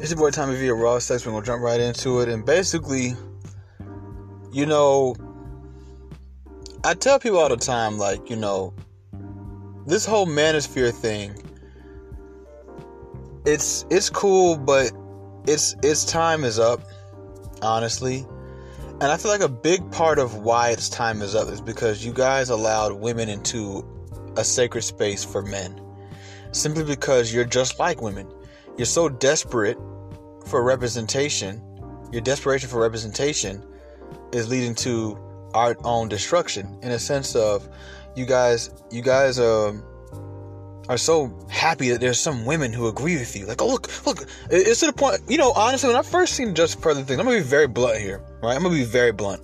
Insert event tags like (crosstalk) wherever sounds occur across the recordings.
It's your boy Tommy V. Raw Sex. We're gonna jump right into it, and basically, you know, I tell people all the time, like, you know, this whole manosphere thing. It's it's cool, but it's its time is up, honestly. And I feel like a big part of why its time is up is because you guys allowed women into a sacred space for men. Simply because you're just like women. You're so desperate for representation, your desperation for representation is leading to our own destruction in a sense of you guys you guys um are so happy that there's some women who agree with you. Like, oh look, look, it's to the point. You know, honestly, when I first seen Just Pearly Things, I'm gonna be very blunt here, right? I'm gonna be very blunt.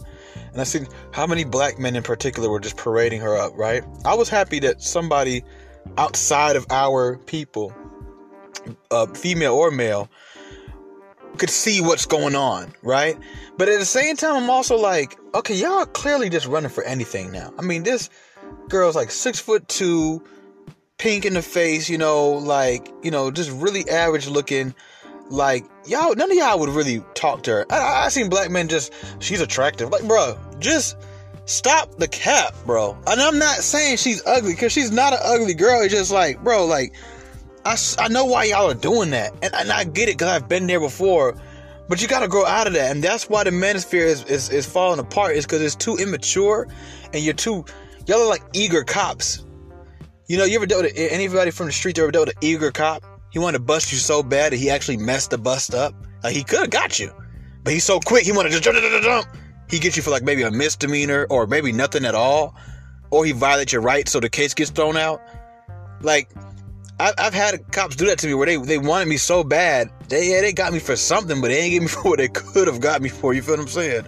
And I seen how many black men in particular were just parading her up, right? I was happy that somebody outside of our people, uh, female or male, could see what's going on, right? But at the same time, I'm also like, okay, y'all clearly just running for anything now. I mean, this girl's like six foot two, pink in the face, you know, like, you know, just really average looking. Like, y'all, none of y'all would really talk to her. I, I seen black men just, she's attractive. Like, bro, just stop the cap, bro. And I'm not saying she's ugly, because she's not an ugly girl. It's just like, bro, like, I, I know why y'all are doing that. And, and I get it because I've been there before. But you got to grow out of that. And that's why the manosphere is, is, is falling apart, is because it's too immature and you're too, y'all are like eager cops. You know, you ever dealt with anybody from the street ever dealt with an eager cop? He wanted to bust you so bad that he actually messed the bust up. Like he could have got you, but he's so quick. He wanted to jump, jump, jump. He gets you for like maybe a misdemeanor or maybe nothing at all, or he violates your rights so the case gets thrown out. Like I, have had cops do that to me where they, they wanted me so bad. They yeah, they got me for something, but they ain't get me (laughs) for what they could have got me for. You feel what I'm saying?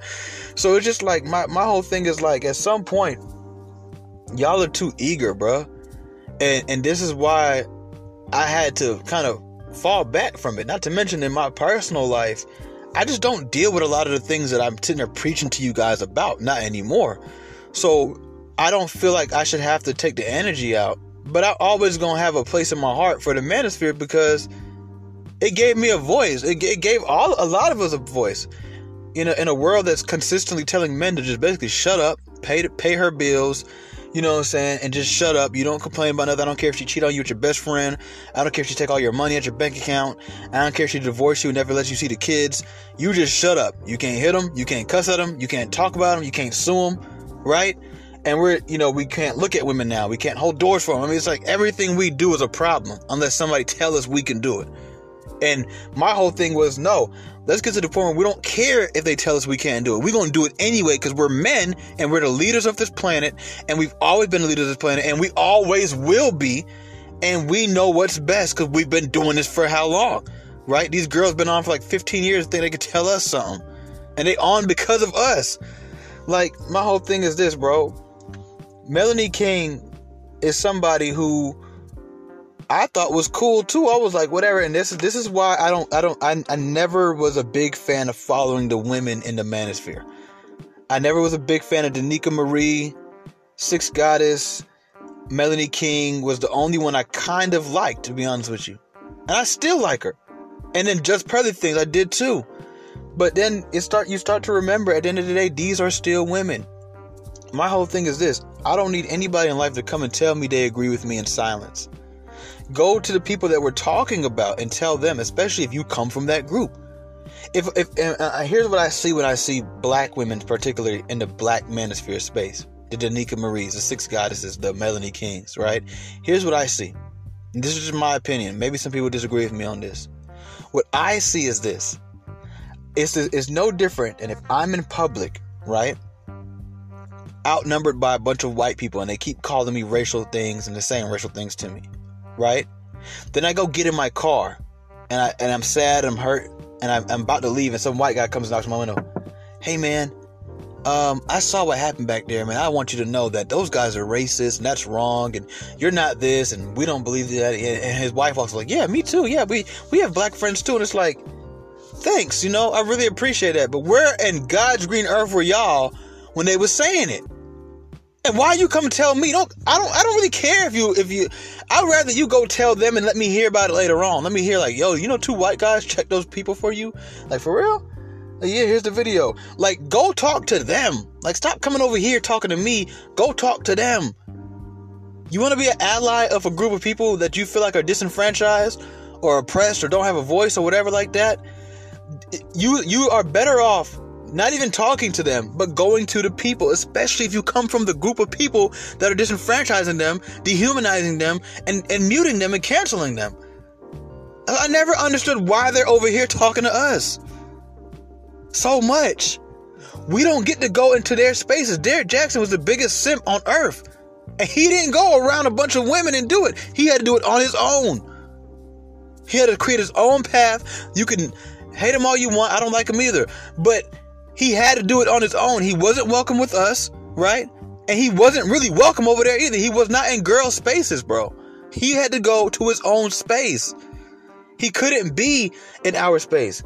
So it's just like my, my whole thing is like at some point, y'all are too eager, bro. And and this is why I had to kind of fall back from it. Not to mention in my personal life, I just don't deal with a lot of the things that I'm sitting there preaching to you guys about. Not anymore. So I don't feel like I should have to take the energy out but I always gonna have a place in my heart for the manosphere because it gave me a voice. It, it gave all a lot of us a voice. You know, in a world that's consistently telling men to just basically shut up, pay pay her bills, you know what I'm saying, and just shut up. You don't complain about nothing. I don't care if she cheat on you with your best friend. I don't care if she take all your money at your bank account. I don't care if she divorce you and never lets you see the kids. You just shut up. You can't hit them. You can't cuss at them. You can't talk about them. You can't sue them, right? And we're you know we can't look at women now. We can't hold doors for them i mean it's like everything we do is a problem unless somebody tell us we can do it. And my whole thing was no let's get to the point where we don't care if they tell us we can't do it. We're going to do it anyway because we're men and we're the leaders of this planet and we've always been the leaders of this planet and we always will be. And we know what's best because we've been doing this for how long right? These girls been on for like 15 years think they could tell us something. And they on because of us. Like my whole thing is this bro Melanie King is somebody who I thought was cool too. I was like, whatever. And this is this is why I don't I don't I, I never was a big fan of following the women in the manosphere. I never was a big fan of Dnieka Marie, Six Goddess, Melanie King was the only one I kind of liked, to be honest with you. And I still like her. And then just Pearly Things I did too. But then it start you start to remember at the end of the day, these are still women. My whole thing is this I don't need anybody in life to come and tell me they agree with me in silence. Go to the people that we're talking about and tell them, especially if you come from that group. If, if uh, here's what I see when I see black women, particularly in the black manosphere space, the Dnieka Marie's, the Six Goddesses, the Melanie Kings, right? Here's what I see. And this is just my opinion. Maybe some people disagree with me on this. What I see is this. It's, it's no different. And if I'm in public, right? Outnumbered by a bunch of white people and they keep calling me racial things and they're saying racial things to me, right? Then I go get in my car and I and I'm sad, I'm hurt, and I'm, I'm about to leave, and some white guy comes and knocks on my window. Hey man, um, I saw what happened back there, man. I want you to know that those guys are racist and that's wrong, and you're not this, and we don't believe that. And his wife was like, "Yeah, me too. Yeah, we we have black friends too." And it's like, thanks, you know, I really appreciate that. But where in God's green earth were y'all when they was saying it? And why you come tell me? Don't I don't I don't really care if you if you I'd rather you go tell them and let me hear about it later on. Let me hear like, yo, you know two white guys check those people for you? Like for real? Like, yeah, here's the video. Like go talk to them. Like stop coming over here talking to me. Go talk to them. You want to be an ally of a group of people that you feel like are disenfranchised or oppressed or don't have a voice or whatever like that? You you are better off not even talking to them, but going to the people, especially if you come from the group of people that are disenfranchising them, dehumanizing them, and, and muting them and canceling them. I never understood why they're over here talking to us so much. We don't get to go into their spaces. Derrick Jaxn was the biggest simp on earth. And he didn't go around a bunch of women and do it. He had to do it on his own. He had to create his own path. You can hate him all you want. I don't like him either. But he had to do it on his own. He wasn't welcome with us, right? And he wasn't really welcome over there either. He was not in girl spaces, bro. He had to go to his own space. He couldn't be in our space.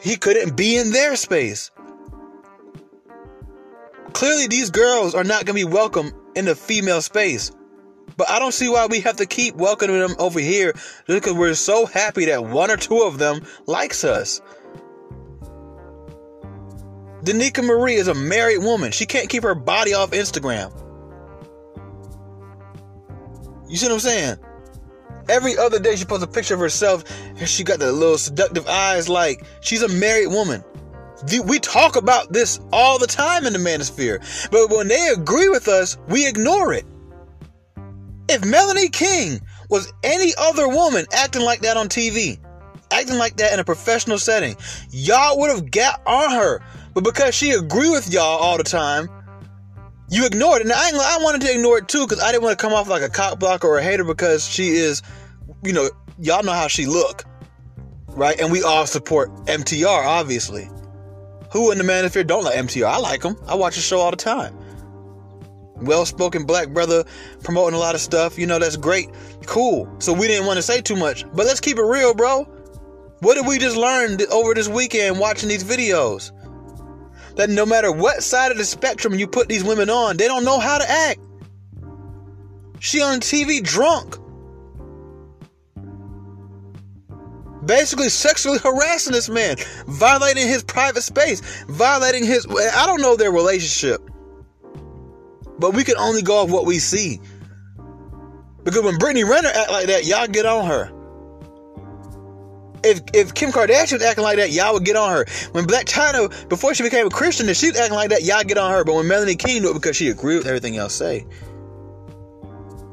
He couldn't be in their space. Clearly, these girls are not going to be welcome in the female space. But I don't see why we have to keep welcoming them over here because we're so happy that one or two of them likes us. Dnieka Marie is a married woman. She can't keep her body off Instagram. You see what I'm saying? Every other day she posts a picture of herself and she got the little seductive eyes like she's a married woman. We talk about this all the time in the manosphere, but when they agree with us, we ignore it. If Melanie King was any other woman acting like that on TV, acting like that in a professional setting, y'all would have got on her but because she agree with y'all all the time, you ignore it. And I, I wanted to ignore it too because I didn't want to come off like a cock blocker or a hater because she is, you know, y'all know how she look, right? And we all support MTR, obviously. Who in the manosphere don't like MTR? I like him. I watch the show all the time. Well-spoken black brother promoting a lot of stuff. You know, that's great. Cool. So we didn't want to say too much. But let's keep it real, bro. What did we just learn over this weekend watching these videos? That no matter what side of the spectrum you put these women on, they don't know how to act. She on TV drunk. Basically sexually (laughs) harassing this man, violating his private space, violating his I don't know their relationship. But we can only go off what we see. Because when Brittany Renner act like that, y'all get on her if if Kim Kardashian was acting like that, y'all would get on her. When Blac Chyna, before she became a Christian, and she was acting like that, y'all get on her. But when Melanie King do it because she agreed with everything y'all say,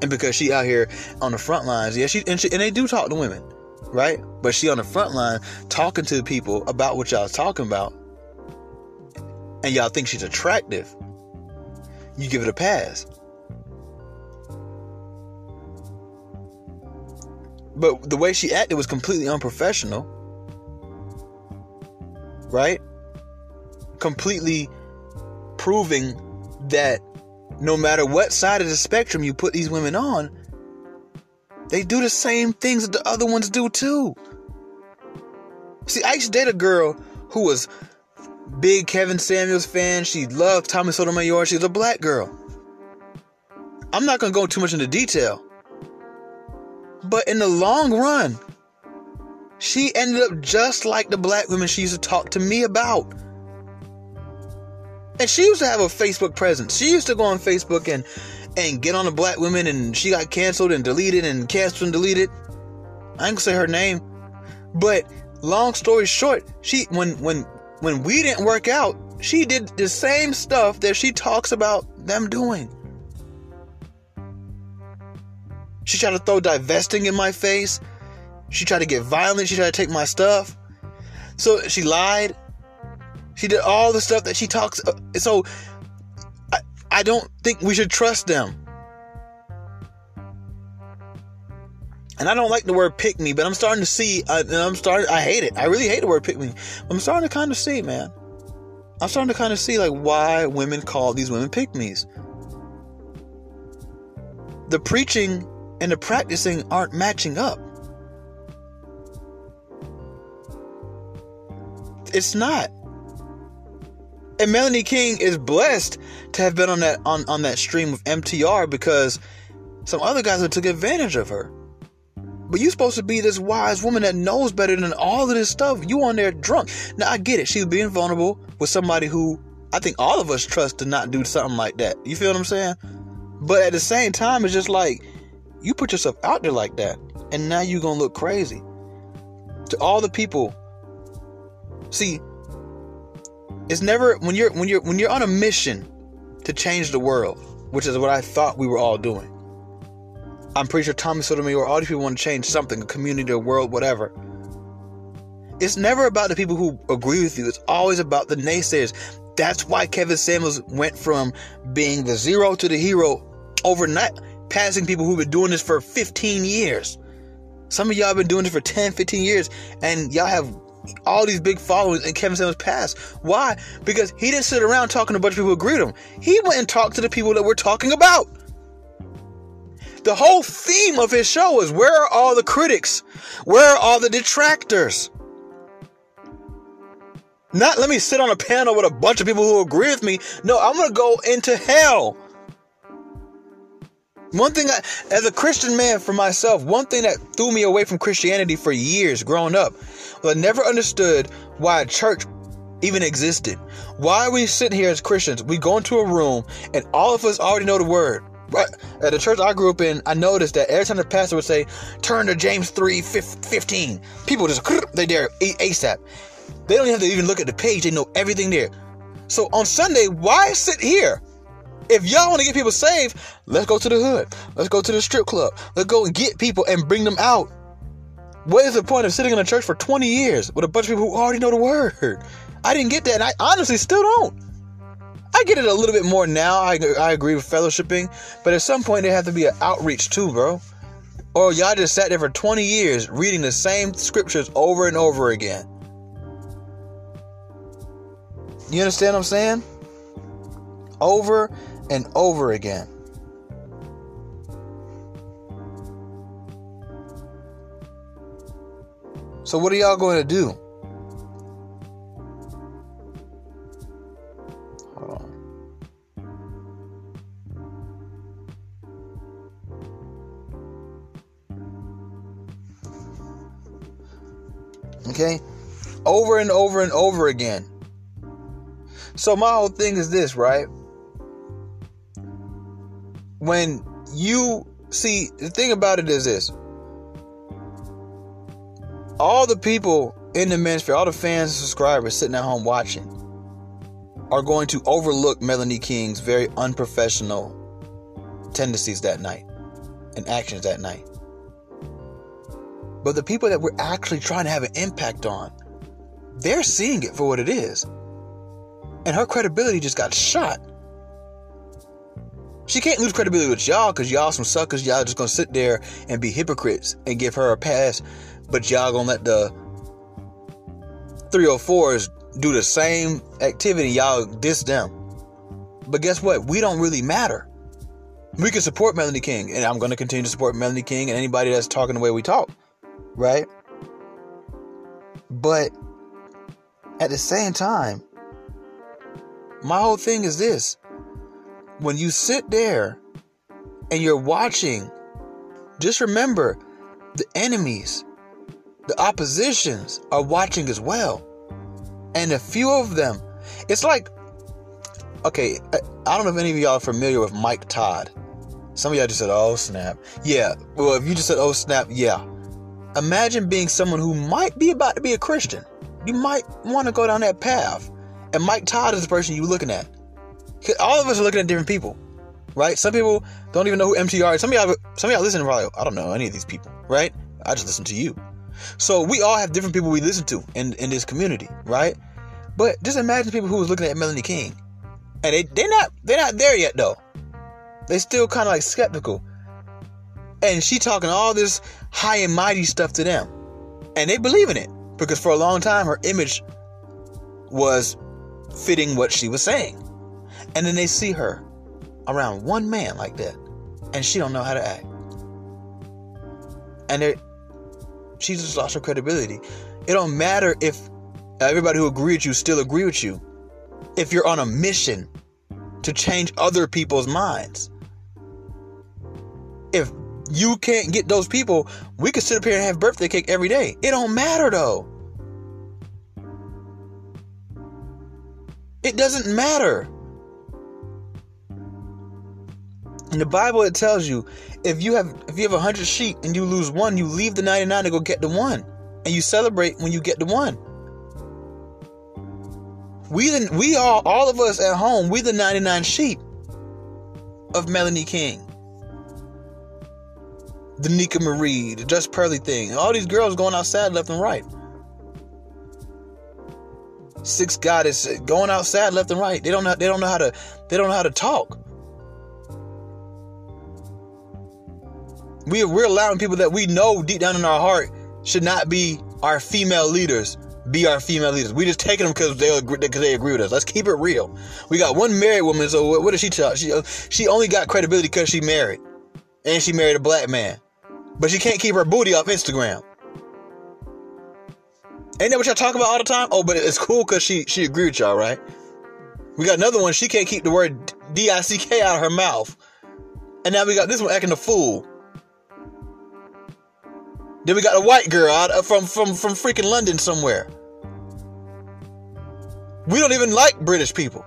and because she out here on the front lines, yeah, she and, she and they do talk to women, right? But she on the front line talking to people about what y'all talking about, and y'all think she's attractive. You give it a pass. But the way she acted was completely unprofessional. Right? Completely proving that no matter what side of the spectrum you put these women on, they do the same things that the other ones do too. See, I used to date a girl who was big Kevin Samuels fan. She loved Tommy Sotomayor. She was a black girl. I'm not gonna go too much into detail, but in the long run, she ended up just like the black women she used to talk to me about. And she used to have a Facebook presence. She used to go on Facebook and and get on the black women and she got canceled and deleted and canceled and deleted. I ain't gonna say her name. But long story short, she when when when we didn't work out, she did the same stuff that she talks about them doing. She tried to throw divesting in my face. She tried to get violent. She tried to take my stuff. So she lied. She did all the stuff that she talks. Uh, so I, I don't think we should trust them. And I don't like the word pick me, but I'm starting to see. I, I'm starting. I hate it. I really hate the word pick me. I'm starting to kind of see, man. I'm starting to kind of see like why women call these women pick me's. The preaching and the practicing aren't matching up. It's not. And Melanie King is blessed to have been on that on, on that stream with MTR because some other guys have took advantage of her. But you're supposed to be this wise woman that knows better than all of this stuff. You on there drunk. Now I get it. She's being vulnerable with somebody who I think all of us trust to not do something like that. You feel what I'm saying? But at the same time, it's just like you put yourself out there like that, and now you're gonna look crazy. To all the people. See, it's never when you're when you're when you're on a mission to change the world, which is what I thought we were all doing. I'm pretty sure Tommy Sotomayor, all these people want to change something, a community, a world, whatever. It's never about the people who agree with you. It's always about the naysayers. That's why Kevin Samuels went from being the zero to the hero overnight, passing people who've been doing this for 15 years. Some of y'all been doing this for 10, 15 years, and y'all have all these big followers and Kevin Samuels passed. Why? Because he didn't sit around talking to a bunch of people who agreed with him. He went and talked to the people that we're talking about. The whole theme of his show is where are all the critics? Where are all the detractors? Not let me sit on a panel with a bunch of people who agree with me. No, I'm going to go into hell. One thing, I, as a Christian man for myself, one thing that threw me away from Christianity for years growing up was I never understood why a church even existed. Why are we sitting here as Christians? We go into a room and all of us already know the word. Right. At the church I grew up in, I noticed that every time the pastor would say, turn to James 3 15, people just, (laughs) they dare ASAP. They don't have to even look at the page, they know everything there. So on Sunday, why sit here? If y'all want to get people saved, let's go to the hood. Let's go to the strip club. Let's go and get people and bring them out. What is the point of sitting in a church for 20 years with a bunch of people who already know the word? I didn't get that, and I honestly still don't. I get it a little bit more now. I, I agree with fellowshipping, but at some point there have to be an outreach too, bro. Or y'all just sat there for 20 years reading the same scriptures over and over again. You understand what I'm saying? Over and over again. So, what are y'all going to do? Okay? Over and over and over again. So my whole thing is this, right? When you see the thing about it is this. All the people in the ministry, all the fans and subscribers sitting at home watching are going to overlook Melanie King's very unprofessional tendencies that night and actions that night. But the people that we're actually trying to have an impact on, they're seeing it for what it is. And her credibility just got shot. She can't lose credibility with y'all because y'all some suckers. Y'all just gonna sit there and be hypocrites and give her a pass, but y'all gonna let the 304s do the same activity. Y'all diss them. But guess what? We don't really matter. We can support Melanie King, and I'm gonna continue to support Melanie King and anybody that's talking the way we talk right? But at the same time, my whole thing is this when you sit there and you're watching, just remember the enemies, the oppositions are watching as well. And a few of them, it's like, okay, I don't know if any of y'all are familiar with Mike Todd. Some of y'all just said, oh snap. Yeah, well, if you just said, oh snap, yeah. Imagine being someone who might be about to be a Christian. You might want to go down that path. And Mike Todd is the person you're looking at. All of us are looking at different people, right? Some people don't even know who MTR is. Some of y'all, some of y'all listening probably, I don't know any of these people, right? I just listen to you. So we all have different people we listen to in, in this community, right? But just imagine people who was looking at Melanie King. And they, they're not they're not there yet though. They still kind of like skeptical. And she talking all this high and mighty stuff to them. And they believe in it because for a long time her image was fitting what she was saying. And then they see her around one man like that and she don't know how to act. And she just lost her credibility. It don't matter if everybody who agree with you still agree with you. if you're on a mission to change other people's minds. If you can't get those people, we could sit up here and have birthday cake every day. It don't matter though. It doesn't matter. In the Bible, it tells you if you have if you have hundred sheep and you lose one, you leave the ninety nine to go get the one, and you celebrate when you get the one. We the, we are all of us at home. We the ninety nine sheep of Melanie King, the Nika Marie, the Just Pearly thing. All these girls going outside left and right. Six goddess going outside left and right. They don't know. They don't know how to. They don't know how to talk. We, we're allowing people that we know deep down in our heart should not be our female leaders be our female leaders. We just taking them because they agree because they agree with us. Let's keep it real. We got one married woman, so what, what does she tell? She uh, she only got credibility because she married, and she married a black man, but she can't keep her booty off Instagram. Ain't that what y'all talk about all the time? Oh, but it's cool because she she agreed with y'all, right? We got another one. She can't keep the word D I C K out of her mouth, and now we got this one acting a fool. Then we got a white girl out uh, from from from freaking London somewhere. We don't even like British people.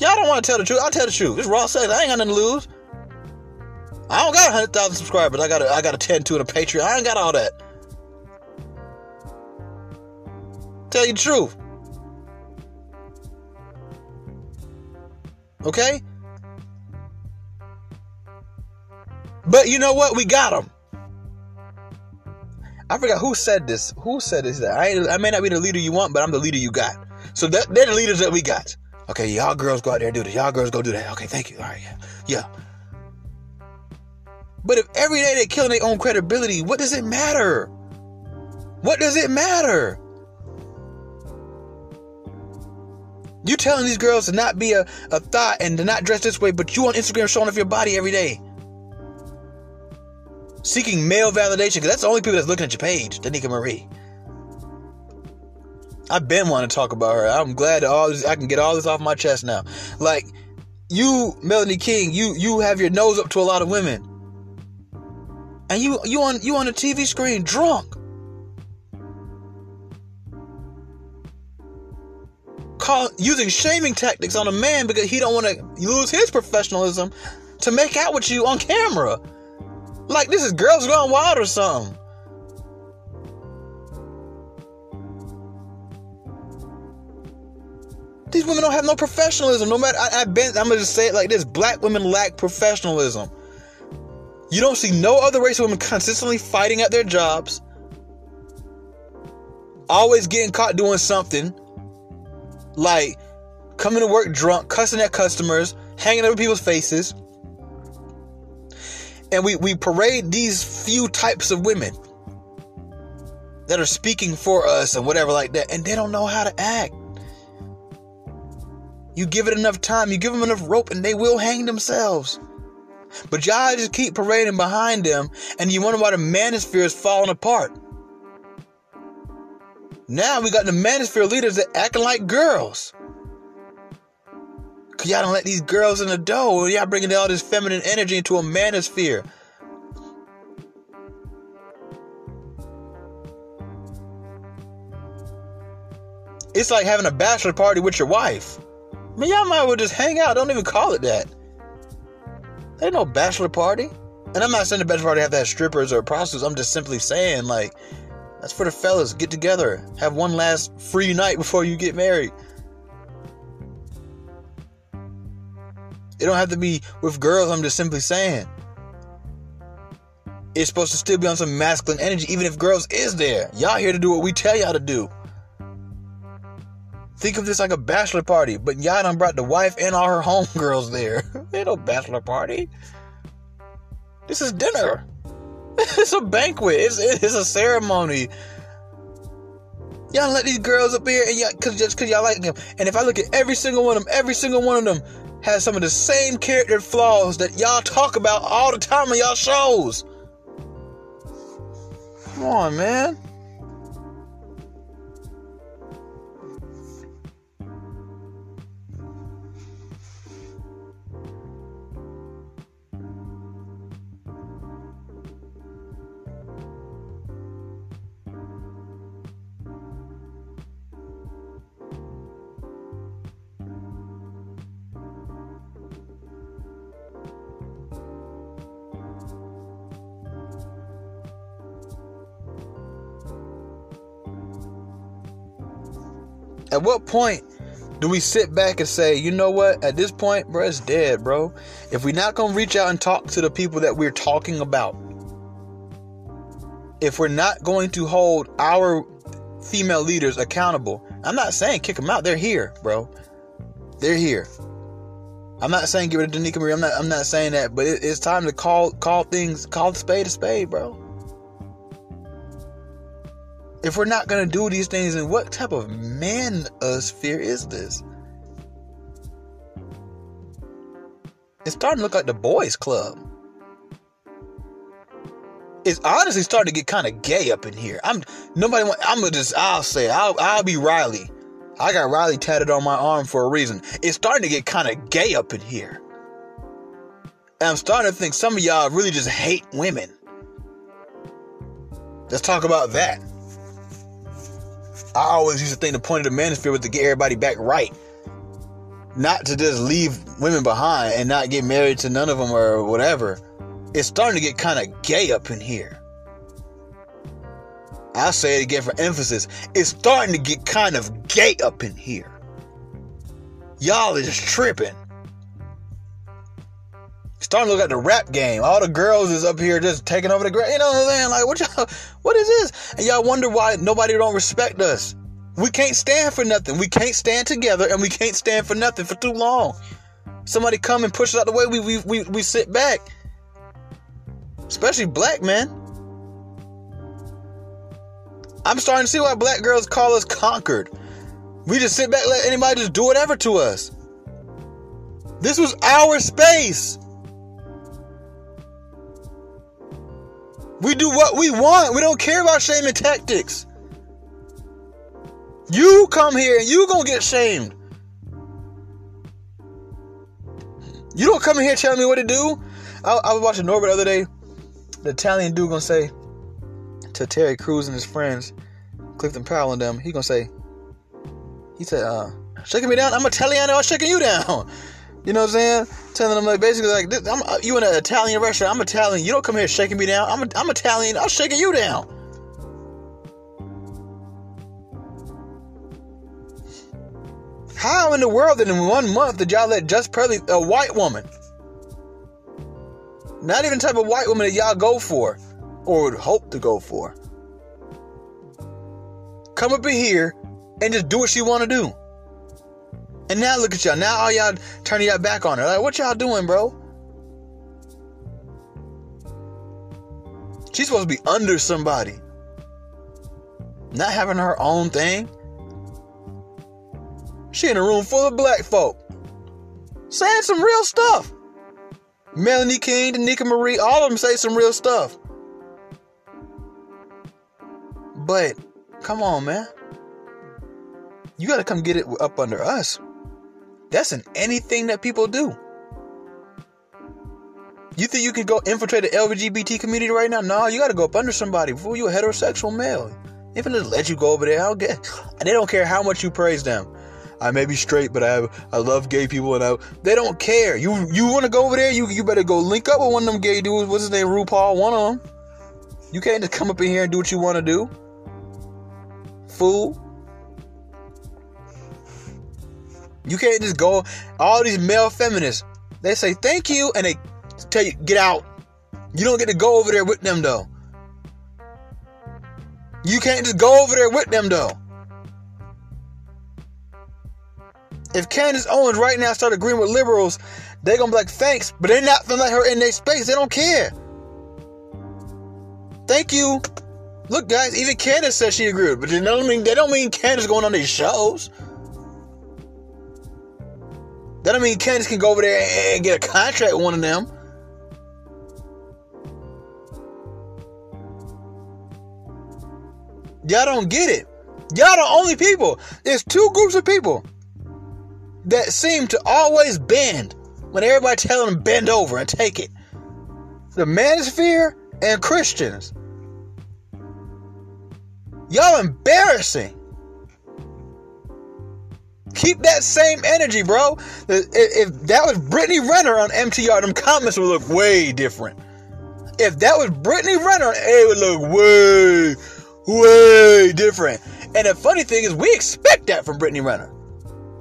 Y'all don't want to tell the truth. I'll tell the truth. This raw sex. I ain't got nothing to lose. I don't got hundred thousand subscribers. I got a, I got a ten to and a Patreon. I ain't got all that. Tell you the truth. Okay? But you know what? We got them. I forgot who said this. Who said this? That I, I may not be the leader you want, but I'm the leader you got. So that, they're the leaders that we got. Okay, y'all girls go out there and do this. Y'all girls go do that. Okay, thank you. All right, yeah, yeah. But if every day they're killing their own credibility, what does it matter? What does it matter? You telling these girls to not be a, a thought and to not dress this way, but you on Instagram showing off your body every day seeking male validation because that's the only people that's looking at your page, Dnieka Marie. I've been wanting to talk about her. I'm glad all this, I can get all this off my chest now. Like you, Melanie King, you you have your nose up to a lot of women, and you you on you on a TV screen drunk. Using shaming tactics on a man because he don't want to lose his professionalism to make out with you on camera. Like this is Girls Gone Wild or something. These women don't have no professionalism. No matter, I, have been, I'm gonna just say it like this: Black women lack professionalism. You don't see no other race of women consistently fighting at their jobs, always getting caught doing something, like coming to work drunk, cussing at customers, hanging over people's faces and we, we parade these few types of women that are speaking for us and whatever like that, and they don't know how to act. You give it enough time, you give them enough rope, and they will hang themselves. But y'all just keep parading behind them, and you wonder why the manosphere is falling apart. Now we got the manosphere leaders that acting like girls. Cause y'all don't let these girls in the door. Y'all bringing all this feminine energy into a manosphere. It's like having a bachelor party with your wife. I mean, y'all might as well just hang out. Don't even call it that. There ain't no bachelor party. And I'm not saying the bachelor party have to have strippers or prostitutes. I'm just simply saying, like, that's for the fellas. Get together. Have one last free night before you get married. It don't have to be with girls. I'm just simply saying. It's supposed to still be on some masculine energy, even if girls is there. Y'all here to do what we tell y'all to do. Think of this like a bachelor party, but y'all done brought the wife and all her (laughs) homegirls there. (laughs) ain't no bachelor party. This is dinner. (laughs) it's a banquet. It's, it's a ceremony. Y'all let these girls up here and y'all, cause just cause y'all like them. And if I look at every single one of them, every single one of them has some of the same character flaws that y'all talk about all the time on y'all shows. Come on, man. At what point do we sit back and say, you know what? At this point, bro, it's dead, bro. If we're not gonna reach out and talk to the people that we're talking about, if we're not going to hold our female leaders accountable, I'm not saying kick them out. They're here, bro. They're here. I'm not saying get rid of Dnieka Marie. I'm not. I'm not saying that. But it, it's time to call call things call the spade a spade, bro. If we're not gonna do these things, then what type of manosphere is this? It's starting to look like the boys' club. It's honestly starting to get kind of gay up in here. I'm nobody. Want, I'm gonna just. I'll say. I'll. I'll be Riley. I got Riley tatted on my arm for a reason. It's starting to get kind of gay up in here. And I'm starting to think some of y'all really just hate women. Let's talk about that. I always used to think the point of the manosphere was to get everybody back right. Not to just leave women behind and not get married to none of them or whatever. It's starting to get kind of gay up in here. I'll say it again for emphasis. It's starting to get kind of gay up in here. Y'all is tripping. Starting to look at the rap game. All the girls is up here just taking over the ground. You know what I'm saying? Like, what y'all, (laughs) what is this? And y'all wonder why nobody don't respect us. We can't stand for nothing. We can't stand together and we can't stand for nothing for too long. Somebody come and push us out the way, we, we, we, we sit back. Especially black men. I'm starting to see why black girls call us conquered. We just sit back, let anybody just do whatever to us. This was our space. We do what we want. We don't care about shaming tactics. You come here and you gonna get shamed. You don't come in here telling me what to do. I, I was watching Norbit the other day. The Italian dude gonna say, to Terry Crews and his friends, Clifton Powell and them, he gonna say, he said, uh, shaking me down, I'm Italiano, I'm shaking you down. You know what I'm saying? Telling them like basically like this, I'm, uh, you in an Italian restaurant, I'm Italian. You don't come here shaking me down. I'm I'm Italian. I'm shaking you down. How in the world that in one month did y'all let Just Pearly, a white woman, not even type of white woman that y'all go for, or would hope to go for. Come up in here and just do what she want to do. And now look at y'all. Now all y'all turning y'all back on her. Like, what y'all doing, bro? She's supposed to be under somebody. Not having her own thing. She in a room full of black folk. Saying some real stuff. Melanie King, Dnieka Marie, all of them say some real stuff. But come on, man. You got to come get it up under us. That's in anything that people do. You think you can go infiltrate the LGBT community right now? No, you got to go up under somebody before you a heterosexual male. Even just let you go over there, I don't get. And they don't care how much you praise them. I may be straight, but I have, I love gay people, and I, they don't care. You you want to go over there? You you better go link up with one of them gay dudes. What's his name? RuPaul, one of them. You can't just come up in here and do what you want to do fool. You can't just go. All these male feminists, they say thank you and they tell you get out. You don't get to go over there with them though. You can't just go over there with them though. If Candace Owens right now start agreeing with liberals, they're gonna be like thanks, but they're not gonna let her in their space. They don't care. Thank you. Look, guys, even Candace says she agreed, but they don't mean they don't mean Candace going on these shows. That don't mean Candace can go over there and get a contract with one of them. Y'all don't get it. Y'all the only people. There's two groups of people that seem to always bend when everybody telling them bend over and take it. The manosphere and Christians. Y'all embarrassing. Keep that same energy, bro. If that was Brittany Renner on MTR, them comments would look way different. If that was Brittany Renner, it would look way, way different. And the funny thing is, we expect that from Brittany Renner.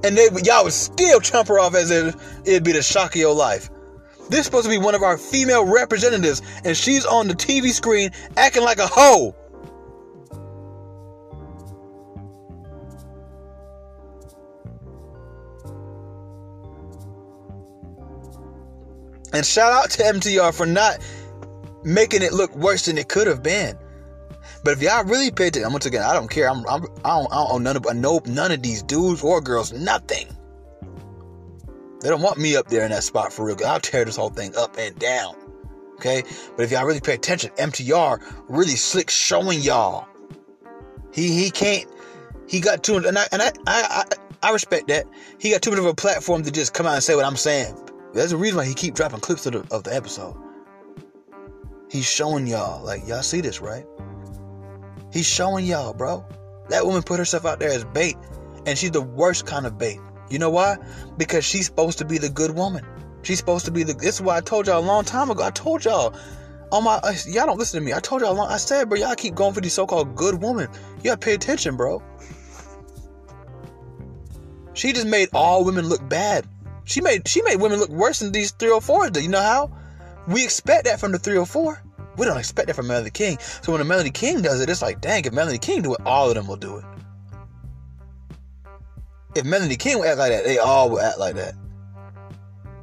And they, y'all would still chump her off as if it'd be the shock of your life. This is supposed to be one of our female representatives, and she's on the TV screen acting like a hoe. And shout out to MTR for not making it look worse than it could have been. But if y'all really pay attention, once again, I don't care. I'm, I'm I don't, I don't owe none of I know none of these dudes or girls nothing. They don't want me up there in that spot for real. I'll tear this whole thing up and down. Okay, but if y'all really pay attention, MTR really slick showing y'all. He he can't. He got too and I and I I I, I respect that. He got too much of a platform to just come out and say what I'm saying. That's the reason why he keep dropping clips of the of the episode. He's showing y'all, like y'all see this, right? He's showing y'all, bro. That woman put herself out there as bait, and she's the worst kind of bait. You know why? Because she's supposed to be the good woman. She's supposed to be the. This is why I told y'all a long time ago. I told y'all on my. Uh, y'all don't listen to me. I told y'all. Long, I said, bro, y'all keep going for these so-called good women. You gotta pay attention, bro. She just made all women look bad. She made she made women look worse than these 304s do. You know how? We expect that from the 304. We don't expect that from Melody King. So when a Melody King does it, it's like, dang, if Melody King do it, all of them will do it. If Melody King would act like that, they all would act like that.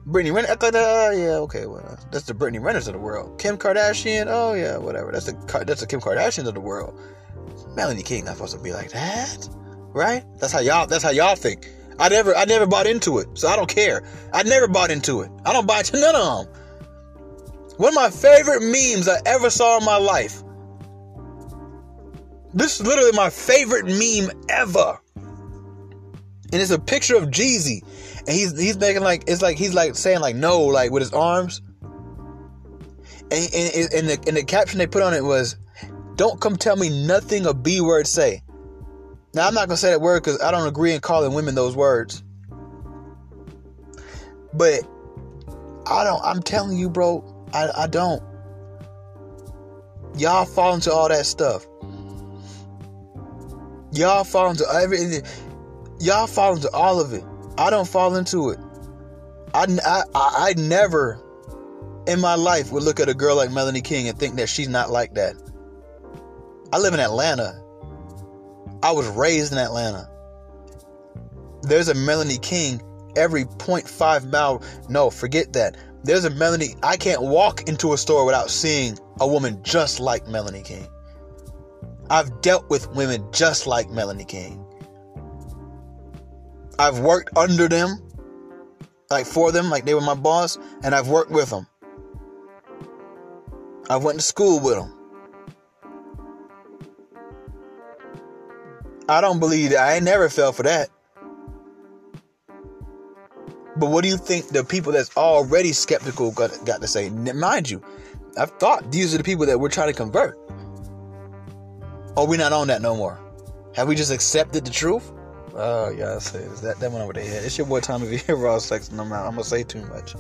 Brittany Renner act like that. Oh, yeah, okay, well, that's the Brittany Renners of the world. Kim Kardashian, oh yeah, whatever. That's the that's the Kim Kardashians of the world. Melody King not supposed to be like that, right? That's how y'all. That's how y'all think. I never, I never bought into it, so I don't care. I never bought into it. I don't buy into (laughs) none of them. One of my favorite memes I ever saw in my life. This is literally my favorite meme ever. And it's a picture of Jeezy. And he's he's making like it's like he's like saying like no, like with his arms. And, and, and the and the caption they put on it was, "Don't come tell me nothing a B word say." Now I'm not gonna say that word because I don't agree in calling women those words. But I don't. I'm telling you, bro. I, I don't. Y'all fall into all that stuff. Y'all fall into everything. Y'all fall into all of it. I don't fall into it. I, I, I never in my life would look at a girl like Melanie King and think that she's not like that. I live in Atlanta. I was raised in Atlanta. There's a Melanie King every 0.5 mile. No, forget that. There's a Melanie. I can't walk into a store without seeing a woman just like Melanie King. I've dealt with women just like Melanie King. I've worked under them, like for them, like they were my boss, and I've worked with them. I went to school with them. I don't believe that. I ain't never fell for that. But what do you think the people that's already skeptical got, got to say? Mind you, I've thought these are the people that we're trying to convert. Or we not on that no more? Have we just accepted the truth? Oh, yeah, I say that, that went over their head. It's your boy Tommy V. (laughs) Raw Sex, and I'm. I'm to say too much.